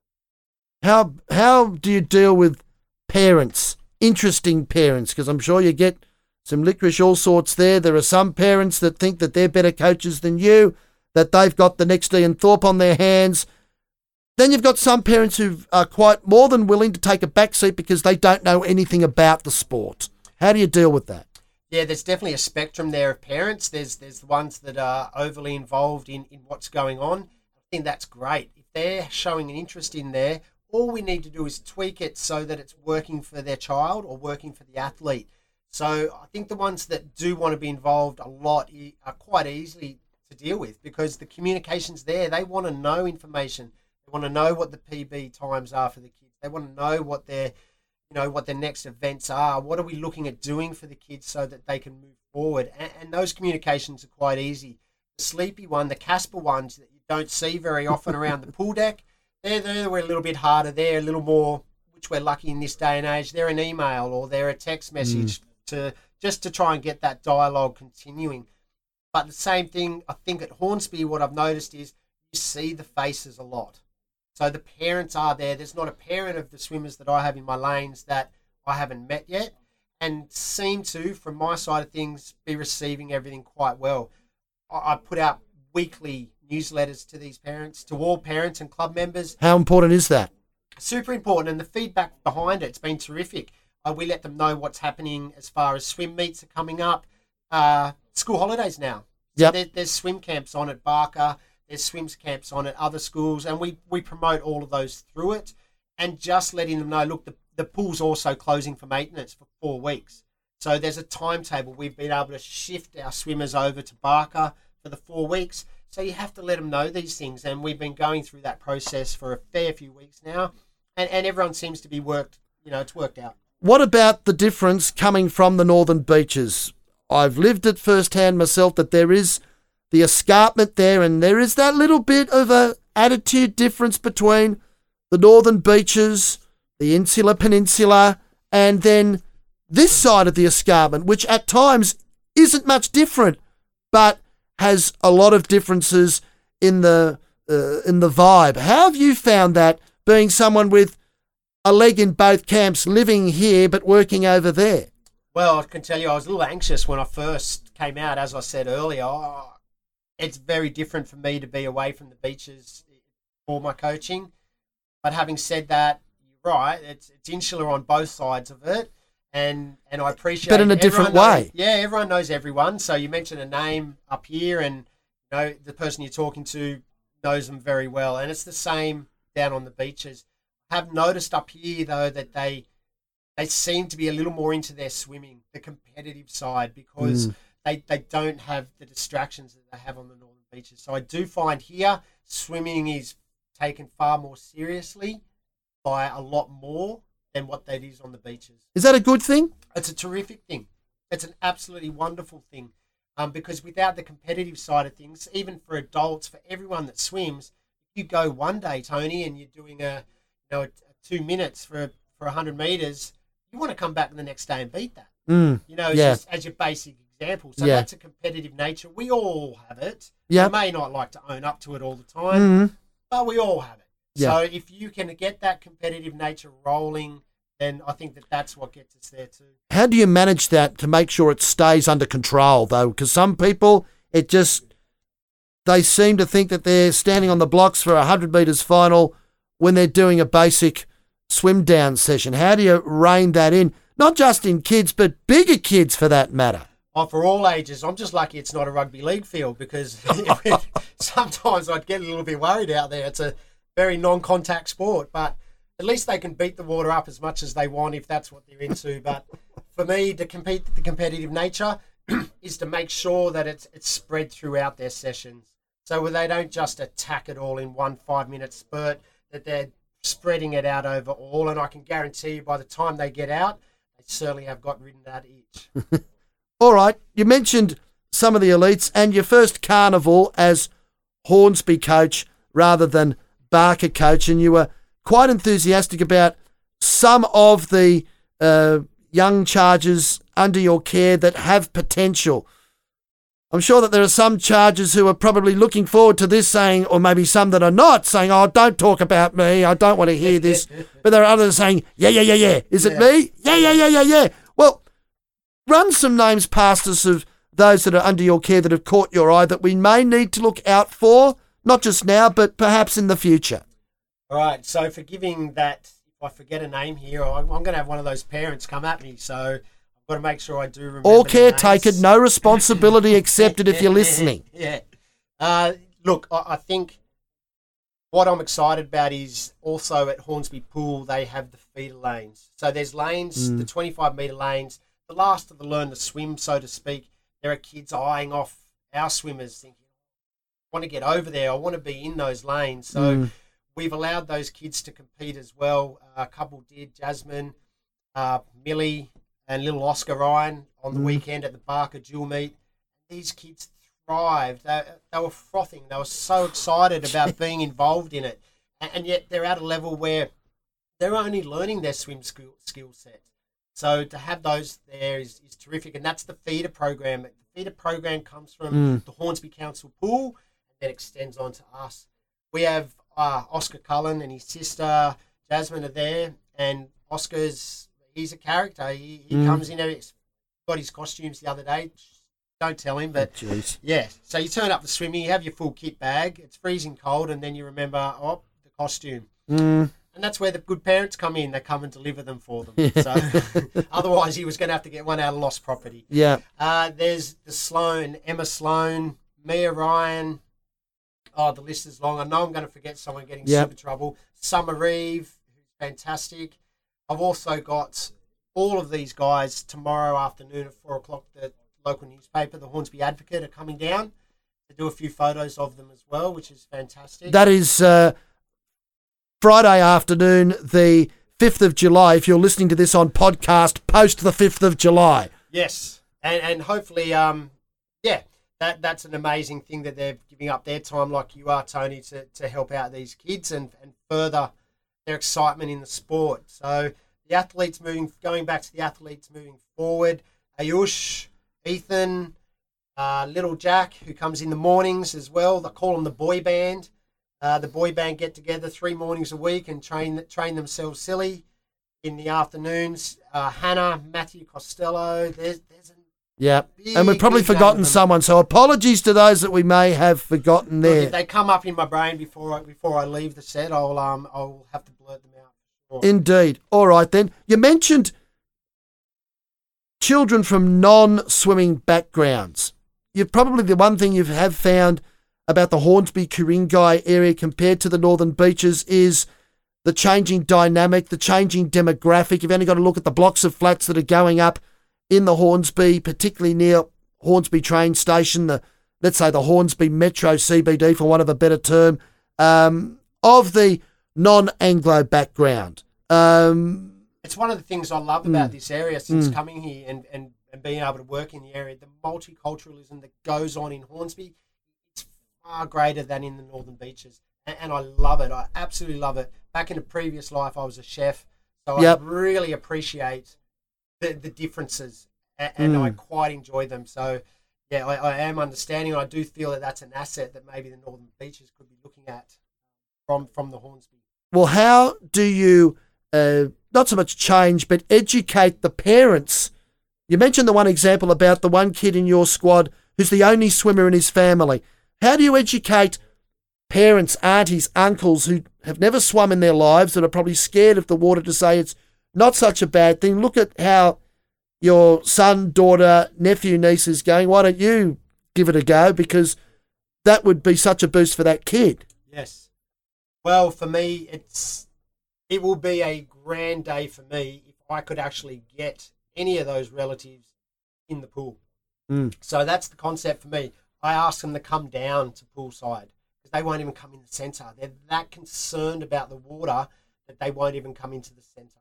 How how do you deal with parents, interesting parents? Because I'm sure you get some licorice all sorts there. There are some parents that think that they're better coaches than you, that they've got the next Ian Thorpe on their hands. Then you've got some parents who are quite more than willing to take a back seat because they don't know anything about the sport. How do you deal with that? Yeah, there's definitely a spectrum there of parents. There's there's the ones that are overly involved in, in what's going on. I think that's great. If they're showing an interest in there, all we need to do is tweak it so that it's working for their child or working for the athlete. So I think the ones that do want to be involved a lot are quite easily to deal with because the communication's there. They want to know information. They want to know what the PB times are for the kids. They want to know what their you know what the next events are. What are we looking at doing for the kids so that they can move forward? And, and those communications are quite easy. The sleepy one the casper ones that you don't see very often around the pool deck they're, they're a little bit harder. They're a little more which we're lucky in this day and age they're an email or they're a text message mm. to just to try and get that dialogue continuing. But the same thing i think at hornsby what i've noticed is you see the faces a lot so the parents are there. There's not a parent of the swimmers that I have in my lanes that I haven't met yet, and seem to, from my side of things, be receiving everything quite well. I, put out weekly newsletters to these parents, to all parents and club members. How important is that? Super important, and the feedback behind it, it's been terrific. Uh, we let them know what's happening as far as swim meets are coming up. Uh, school holidays now. So there, there's swim camps on at Barker. There's swims camps on at other schools, and we we promote all of those through it, and just letting them know, look, the the pool's also closing for maintenance for four weeks. So there's a timetable. We've been able to shift our swimmers over to Barker for the four weeks. So you have to let them know these things, and we've been going through that process for a fair few weeks now, and and everyone seems to be worked. You know, it's worked out. What about the difference coming from the northern beaches? I've lived it firsthand myself that there is the escarpment there, and there is that little bit of a attitude difference between the northern beaches, the insular peninsula, and then this side of the escarpment, which at times isn't much different, but has a lot of differences in the uh, in the vibe. How have you found that being someone with a leg in both camps, living here but working over there? Well, I can tell you, I was a little anxious when I first came out. As I said earlier, it's very different for me to be away from the beaches for my coaching. But having said that, you're right. It's it's insular on both sides of it, and and I appreciate. But in a different knows- way. yeah, everyone knows everyone. So you mentioned a name up here, and you know the person you're talking to knows them very well, and it's the same down on the beaches. I have noticed up here though that they they seem to be a little more into their swimming, the competitive side, because mm. They, they don't have the distractions that they have on the northern beaches. So I do find here swimming is taken far more seriously by a lot more than what that is on the beaches. Is that a good thing? It's a terrific thing. It's an absolutely wonderful thing. Um, because without the competitive side of things, even for adults, for everyone that swims, if you go one day, Tony, and you're doing a you know a, a two minutes for for hundred meters, you want to come back the next day and beat that. Mm. You know, it's Yeah. just as your basic example. So Yeah. that's a competitive nature. We all have it. Yeah. We may not like to own up to it all the time, Mm. but we all have it. Yeah. So if you can get that competitive nature rolling, then I think that that's what gets us there too. How do you manage that to make sure it stays under control, though? Because some people, it just, they seem to think that they're standing on the blocks for a 100 metres final when they're doing a basic swim down session. How do you rein that in? Not just in kids, but bigger kids for that matter. Oh, for all ages. I'm just lucky it's not a rugby league field because sometimes I'd get a little bit worried out there. It's a very non-contact sport, but at least they can beat the water up as much as they want if that's what they're into. But for me, to compete the competitive nature is to make sure that it's it's spread throughout their sessions, so they don't just attack it all in one five-minute spurt, that they're spreading it out over all. And I can guarantee you, by the time they get out, they certainly have got rid of that itch. All right, you mentioned some of the elites and your first carnival as Hornsby coach rather than Barker coach, and you were quite enthusiastic about some of the uh, young chargers under your care that have potential. I'm sure that there are some chargers who are probably looking forward to this saying, or maybe some that are not saying, oh, don't talk about me. I don't want to hear this. but there are others saying, yeah, yeah, yeah, yeah. Is it me? Yeah, yeah, yeah, yeah, yeah. Run some names past us of those that are under your care that have caught your eye that we may need to look out for, not just now, but perhaps in the future. All right. So for giving that, if I forget a name here, I'm, I'm going to have one of those parents come at me. So I've got to make sure I do remember. All the care names. taken, no responsibility accepted if you're listening. yeah. Uh, look, I, I think what I'm excited about is also at Hornsby Pool they have the feeder lanes. So there's lanes, Mm. the 25 metre lanes, the last of the learn to swim, so to speak. There are kids eyeing off our swimmers, thinking, "I want to get over there. I want to be in those lanes." So Mm. we've allowed those kids to compete as well. Uh, a couple did, Jasmine, uh, Millie, and little Oscar Ryan on the Mm. weekend at the Barker Dual Meet. These kids thrived. They, they were frothing. They were so excited about being involved in it. And, and yet they're at a level where they're only learning their swim skill, skill set. So to have those there is, is terrific. And that's the feeder program. The feeder program comes from Mm. the Hornsby Council pool and then extends on to us. We have uh, Oscar Cullen and his sister Jasmine are there, and Oscar's he's a character. He, he Mm. comes in, he's got his costumes the other day. Don't tell him, but Jeez. yeah. So you turn up the swimming, you have your full kit bag. It's freezing cold, and then you remember, oh, the costume. Mm. And that's where the good parents come in. They come and deliver them for them. So otherwise, he was going to have to get one out of lost property. Yeah. Uh, there's the Sloan, Emma Sloan, Mia Ryan, Oh, the list is long. I know I'm going to forget someone getting Yep. super trouble. Summer Eve, who's fantastic. I've also got all of these guys tomorrow afternoon at four o'clock. The local newspaper, the Hornsby Advocate, are coming down to do a few photos of them as well, which is fantastic. That is uh, Friday afternoon, the 5th of July. If you're listening to this on podcast, post the 5th of July. Yes, and and hopefully, um, yeah, that that's an amazing thing that they're giving up their time, like you are, Tony, to to help out these kids and and further their excitement in the sport. So the athletes moving, going back to the athletes moving forward. Ayush, Ethan, uh, little Jack, who comes in the mornings as well. They call them the boy band. Uh, the boy band get together three mornings a week and train train themselves silly. In the afternoons, uh, Hannah, Matthew Costello. There's there's an Yeah. And we've probably forgotten someone, so apologies to those that we may have forgotten Look, there. if they come up in my brain before I, before I leave the set, I'll um I'll have to blurt them out. Sure. Indeed. All right then. You mentioned children from non-swimming backgrounds. You've probably the one thing you have found about the Hornsby Ku-ring-gai area compared to the northern beaches is the changing dynamic, the changing demographic. You've only got to look at the blocks of flats that are going up in the Hornsby, particularly near Hornsby train station, the let's say the Hornsby Metro CBD for want of a better term, um, of the non-Anglo background. Um, it's one of the things I love about this area since coming here and, and, and being able to work in the area. The multiculturalism that goes on in Hornsby, far greater than in the northern beaches, and, and I love it. I absolutely love it. Back in a previous life, I was a chef, so Yep. I really appreciate the, the differences, and, and I quite enjoy them. So. Yeah, I, I am understanding. and I do feel that that's an asset that maybe the northern beaches could be looking at from from the Hornsby. well, how do you uh, not so much change, but educate the parents? You mentioned the one example about the one kid in your squad who's the only swimmer in his family. How do you educate parents, aunties, uncles who have never swum in their lives that are probably scared of the water to say it's not such a bad thing? Look at how your son, daughter, nephew, niece is going. Why don't you give it a go? Because that would be such a boost for that kid. Yes. Well, for me, it's it will be a grand day for me if I could actually get any of those relatives in the pool. Mm. So that's the concept for me. I ask them to come down to poolside because they won't even come in the centre. They're that concerned about the water that they won't even come into the centre.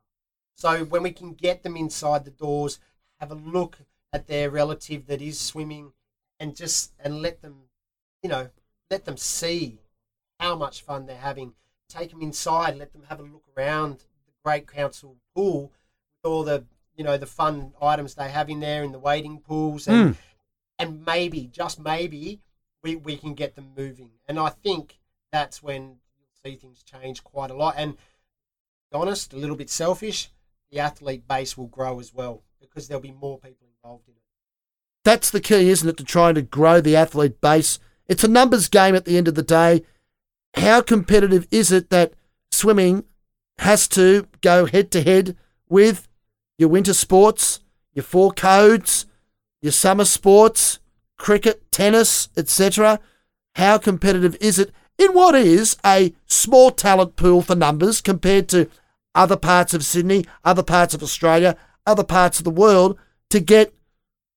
So when we can get them inside the doors, have a look at their relative that is swimming, and just and let them, you know, let them see how much fun they're having. Take them inside, let them have a look around the Great Council pool with all the you know the fun items they have in there in the wading pools, and hmm. And maybe just maybe we we can get them moving. And I think that's when you'll see things change quite a lot. And honest, a little bit selfish, the athlete base will grow as well because there'll be more people involved in it. That's the key, isn't it, to trying to grow the athlete base? It's a numbers game at the end of the day. How competitive is it that swimming has to go head to head with your winter sports, your four codes, your summer sports, cricket, tennis, etc.? How competitive is it in what is a small talent pool for numbers compared to other parts of Sydney, other parts of Australia, other parts of the world to get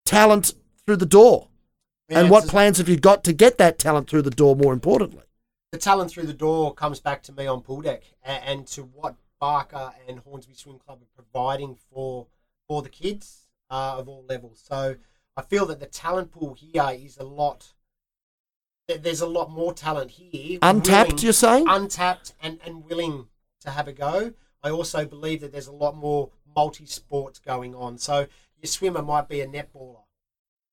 talent through the door? Yeah, and what plans have you got to get that talent through the door, more importantly? the talent through the door comes back to me on pool deck and, and to what Barker and Hornsby Swim Club are providing for for the kids uh, of all levels. So I feel that the talent pool here is a lot. There's a lot more talent here. Untapped, willing- you're saying? untapped and, and willing to have a go. I also believe that there's a lot more multi sports going on. So your swimmer might be a netballer,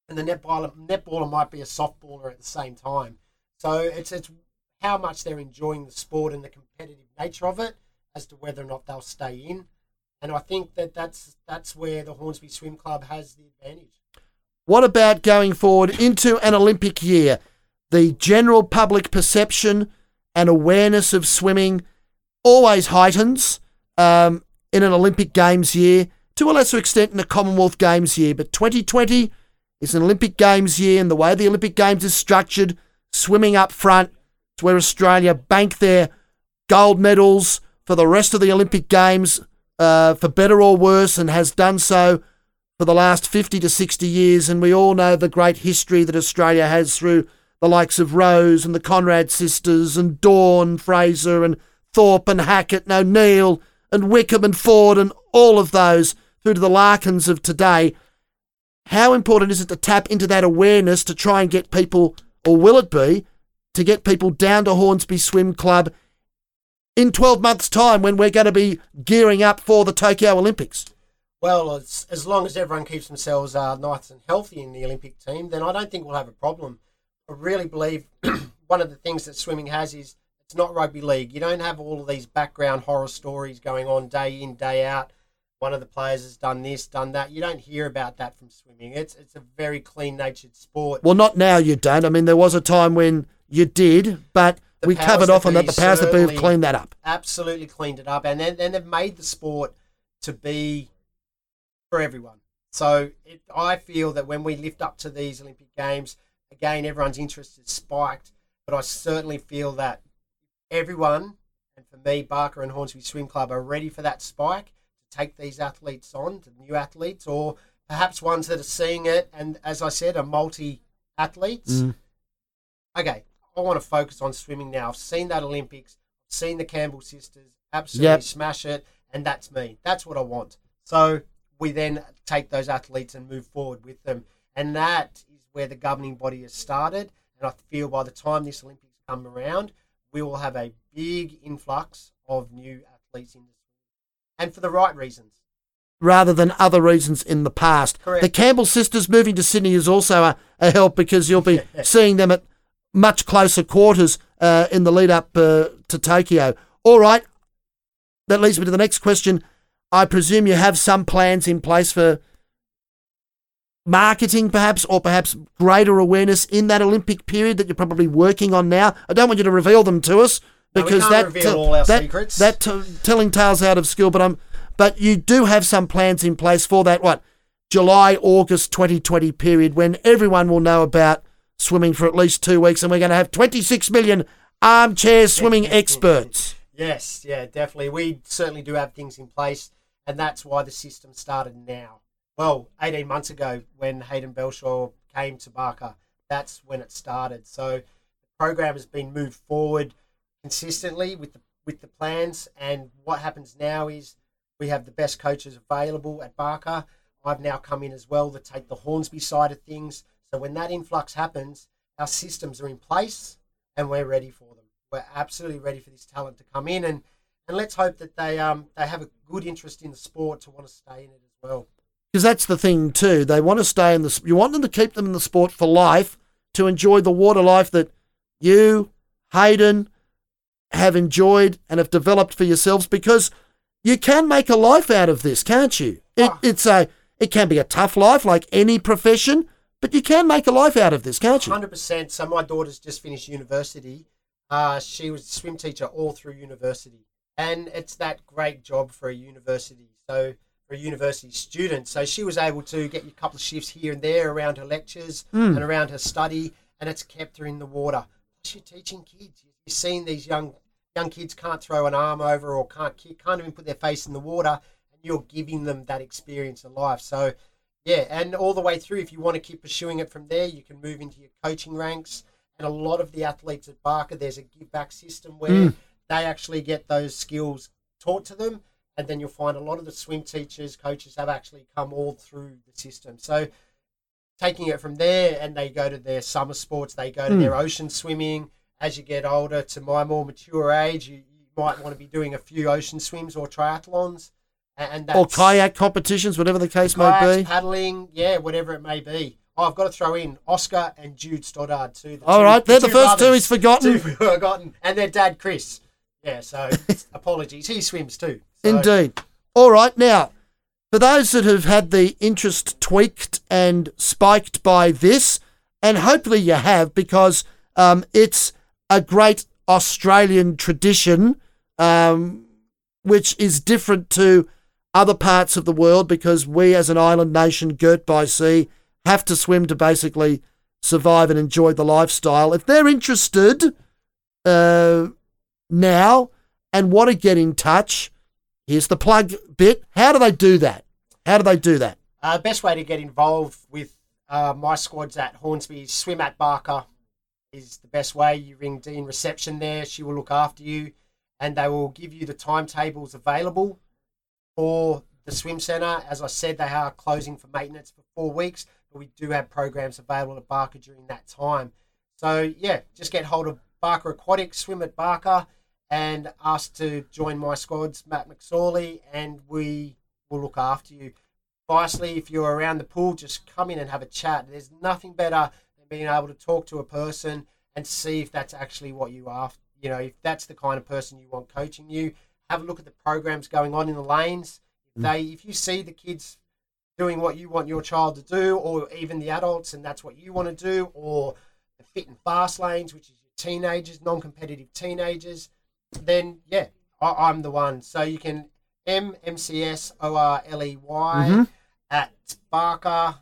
and the netballer netballer might be a softballer at the same time. So it's it's how much they're enjoying the sport and the competitive nature of it as to whether or not they'll stay in. And I think that that's that's where the Hornsby Swim Club has the advantage. What about going forward into an Olympic year? The general public perception and awareness of swimming always heightens um, in an Olympic Games year, to a lesser extent in a Commonwealth Games year. But 2020 is an Olympic Games year, and the way the Olympic Games is structured, swimming up front, It's where Australia bank their gold medals for the rest of the Olympic Games, uh, for better or worse, and has done so for the last 50 to 60 years. And we all know the great history that Australia has through the likes of Rose and the Konrad sisters and Dawn Fraser and Thorpe and Hackett and O'Neill and Wickham and Ford and all of those through to the Larkins of today. How important is it to tap into that awareness to try and get people, or will it be, to get people down to Hornsby Swim Club in 12 months' time when we're going to be gearing up for the Tokyo Olympics? Well, as, as long as everyone keeps themselves uh, nice and healthy in the Olympic team, then I don't think we'll have a problem. I really believe one of the things that swimming has is it's not rugby league. You don't have all of these background horror stories going on day in, day out. One of the players has done this, done that. You don't hear about that from swimming. It's it's a very clean natured sport. Well, not now you don't. I mean, there was a time when you did, but The we covered off on that. The powers that be have cleaned that up. absolutely cleaned it up, and then, then they've made the sport to be for everyone. So it, I feel that when we lift up to these Olympic Games, again, everyone's interest is spiked, but I certainly feel that everyone, and for me, Barker and Hornsby Swim Club are ready for that spike to take these athletes on, to new athletes, or perhaps ones that are seeing it, and as I said, are multi athletes. Mm. Okay, I want to focus on swimming now. I've seen that Olympics, I've seen the Campbell sisters absolutely Yep. smash it, and that's me. That's what I want. So we then take those athletes and move forward with them, and that is where the governing body has started. And I feel by the time this Olympics come around, we will have a big influx of new athletes in the swim, and for the right reasons. rather than other reasons in the past. Correct. The Campbell sisters moving to Sydney is also a, a help because you'll be seeing them at much closer quarters uh, in the lead up uh, to Tokyo. All right, that leads me to the next question. I presume you have some plans in place for marketing, perhaps, or perhaps greater awareness in that Olympic period that you're probably working on now. I don't want you to reveal them to us No, because can't that reveal all our that, secrets. that t- telling tales out of school. But I'm but you do have some plans in place for that what July August 2020 period when everyone will know about swimming for at least two weeks, and we're going to have 26 million armchair swimming experts. Yes, yeah, definitely. We certainly do have things in place, and that's why the system started now. Well, 18 months ago when Hayden Belshaw came to Barker, that's when it started. So the program has been moved forward consistently with the with the plans, and what happens now is we have the best coaches available at Barker. I've now come in as well to take the Hornsby side of things. So when that influx happens, our systems are in place and we're ready for them. We're absolutely ready for this talent to come in and, and let's hope that they um they have a good interest in the sport to want to stay in it as well. Because that's the thing too. They want to stay in the. You want them to keep them in the sport for life, to enjoy the water life that you, Hayden, have enjoyed and have developed for yourselves. Because you can make a life out of this, can't you? It, Ah. it's a. It can be a tough life, like any profession, but you can make a life out of this, can't you? Hundred percent. So my daughter's just finished university. Uh, she was a swim teacher all through university, and it's that great job for a university. So for a university student, so she was able to get a couple of shifts here and there around her lectures hmm. and around her study, and it's kept her in the water. She's teaching kids. You're seeing these young young kids can't throw an arm over or can't can't even put their face in the water, and you're giving them that experience of life. So yeah, and all the way through, if you want to keep pursuing it from there, you can move into your coaching ranks. And a lot of the athletes at Barker, there's a give back system where hmm. They actually get those skills taught to them. And then you'll find a lot of the swim teachers, coaches have actually come all through the system. So taking it from there, and they go to their summer sports, they go to their hmm. ocean swimming. As you get older, to my more mature age, you, you might want to be doing a few ocean swims or triathlons. And that's, Or kayak competitions, whatever the case may kayaks, be. paddling, yeah, whatever it may be. Oh, I've got to throw in Oscar and Jude Stoddard too. the All two- right, they're the first two he's forgotten. Two forgotten, and their dad Chris. Yeah, so apologies. He swims too. So, Indeed. All right, now, for those that have had the interest tweaked and spiked by this, and hopefully you have, because um, it's a great Australian tradition, um, which is different to other parts of the world because we, as an island nation girt by sea, have to swim to basically survive and enjoy the lifestyle. If they're interested, uh, now and want to get in touch, here's the plug bit. How do they do that? How do they do that? Uh, best way to get involved with uh, my squads at Hornsby swim at Barker is the best way. You ring Dean reception there; she will look after you, and they will give you the timetables available for the swim centre. As I said, they are closing for maintenance for four weeks, but we do have programs available at Barker during that time. So yeah, just get hold of Barker Aquatics, swim at Barker, and ask to join my squads, Matt McSorley, and we will look after you. Lastly, if you're around the pool, just come in and have a chat. There's nothing better than being able to talk to a person and see if that's actually what you are. You know, if that's the kind of person you want coaching you. Have a look at the programs going on in the lanes. If they, if you see the kids doing what you want your child to do, or even the adults, and that's what you want to do, or the fit and fast lanes, which is your teenagers, non-competitive teenagers, then yeah, I, I'm the one. So you can M M C S O R L E Y Mhm. at Barker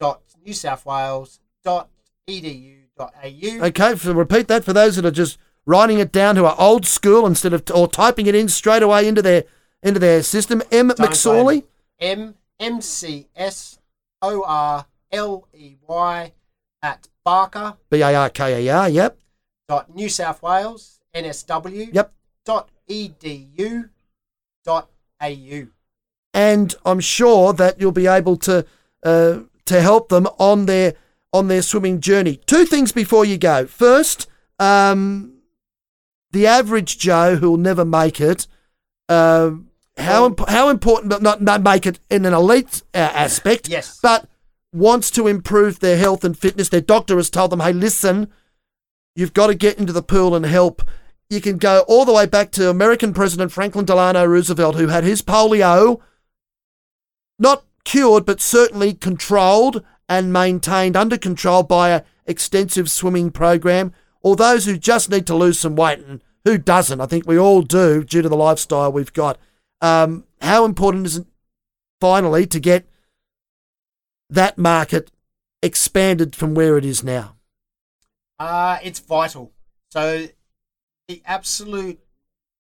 dot New South Wales dot edu dot au. Okay, so repeat that for those that are just writing it down who are old school instead of or typing it in straight away into their into their system. M Don't McSorley. M M C S O R L E Y at Barker B A R K A R. Yep. dot New South Wales NSW Yep. dot edu dot au. and I'm sure that you'll be able to uh, to help them on their on their swimming journey. Two things before you go. First, um, the average Joe who'll never make it. Uh, how imp- how important, but not not make it in an elite uh, aspect. Yes. but wants to improve their health and fitness. Their doctor has told them, "Hey, listen, you've got to get into the pool and help." You can go all the way back to American President Franklin Delano Roosevelt, who had his polio not cured, but certainly controlled and maintained under control by a extensive swimming program, or those who just need to lose some weight, and who doesn't? I think we all do due to the lifestyle we've got. Um, how important is it finally to get that market expanded from where it is now? Uh, it's vital. So the absolute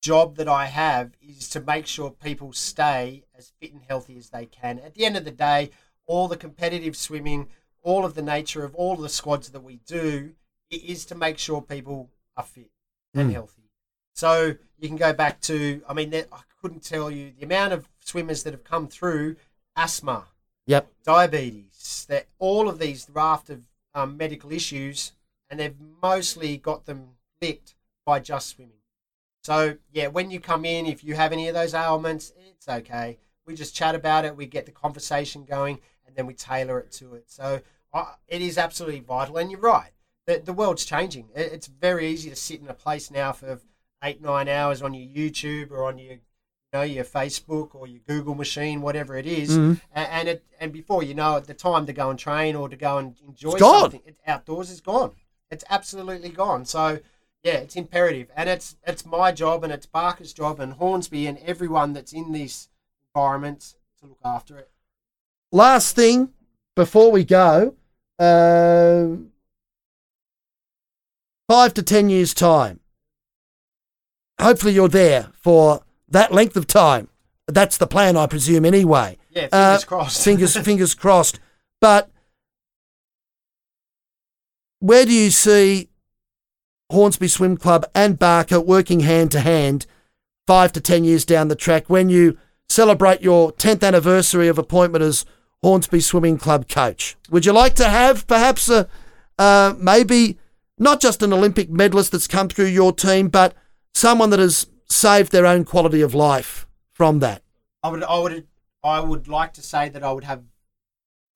job that I have is to make sure people stay as fit and healthy as they can. At the end of the day, all the competitive swimming, all of the nature of all the squads that we do it is to make sure people are fit and Mm. healthy. So you can go back to, I mean, I couldn't tell you the amount of swimmers that have come through asthma, Yep. diabetes, that all of these raft of um, medical issues, and they've mostly got them licked by just swimming. So yeah, when you come in, if you have any of those ailments, it's okay. We just chat about it, we get the conversation going, and then we tailor it to it. So uh, it is absolutely vital, and you're right. The, the world's changing. It, it's very easy to sit in a place now for eight, nine hours on your YouTube or on your you know your Facebook or your Google machine, whatever it is, Mhm. a- and it and before you know it, the time to go and train or to go and enjoy something it, outdoors is gone. It's absolutely gone. So yeah, it's imperative, and it's it's my job and it's Barker's job and Hornsby and everyone that's in this environment to look after it. Last thing before we go, um, five to ten years' time. Hopefully, you're there for that length of time. That's the plan, I presume, anyway. Yeah, Uh, fingers crossed. fingers fingers crossed. But where do you see Hornsby Swim Club and Barker working hand to hand five to ten years down the track when you celebrate your tenth anniversary of appointment as Hornsby Swimming Club coach? Would you like to have perhaps a uh, maybe not just an Olympic medalist that's come through your team, but someone that has saved their own quality of life from that? I would, I would, I would like to say that I would have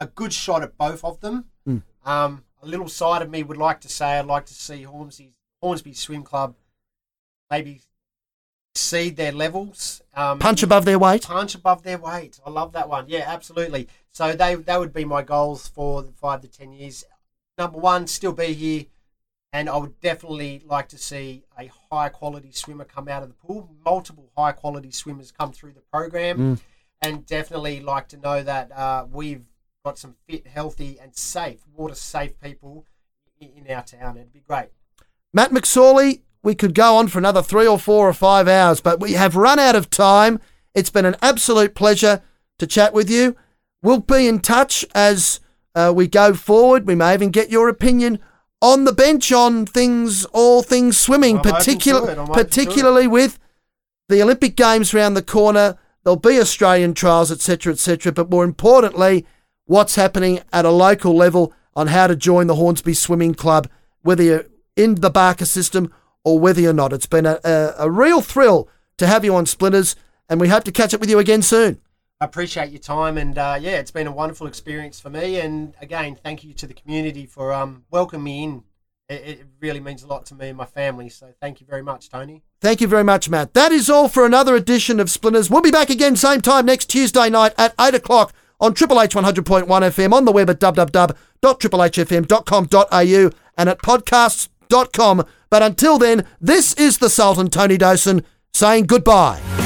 a good shot at both of them. Hmm. Um, a little side of me would like to say I'd like to see Hornsby, Hornsby Swim Club maybe exceed their levels. Um, Punch above their weight. punch above their weight. I love that one. Yeah, absolutely. So they that would be my goals for the five to ten years. Number one, still be here, and I would definitely like to see a high quality swimmer come out of the pool. Multiple high quality swimmers come through the program, and definitely like to know that uh, we've got some fit, healthy, and safe water safe people in our town. It'd be great. Matt McSorley, we could go on for another three or four or five hours, but we have run out of time. It's been an absolute pleasure to chat with you. We'll be in touch as uh, we go forward. We may even get your opinion on the bench on things, all things swimming, I'm open to particular, it. I'm open to it. particularly with the Olympic Games round the corner. There'll be Australian trials, etc., etc. But more importantly, what's happening at a local level on how to join the Hornsby Swimming Club, whether you're in the Barker system or whether you're not. It's been a, a, a real thrill to have you on Splinters, and we hope to catch up with you again soon. I appreciate your time, and uh, yeah, it's been a wonderful experience for me. And again, thank you to the community for um, welcoming me in. It, it really means a lot to me and my family. So thank you very much, Tony. Thank you very much, Matt. That is all for another edition of Splinters. We'll be back again same time next Tuesday night at 8 o'clock on Triple H 100.1 FM, on the web at www.triplehfm.com.au and at podcasts.com. But until then, this is the Sultan Tony Dawson saying goodbye.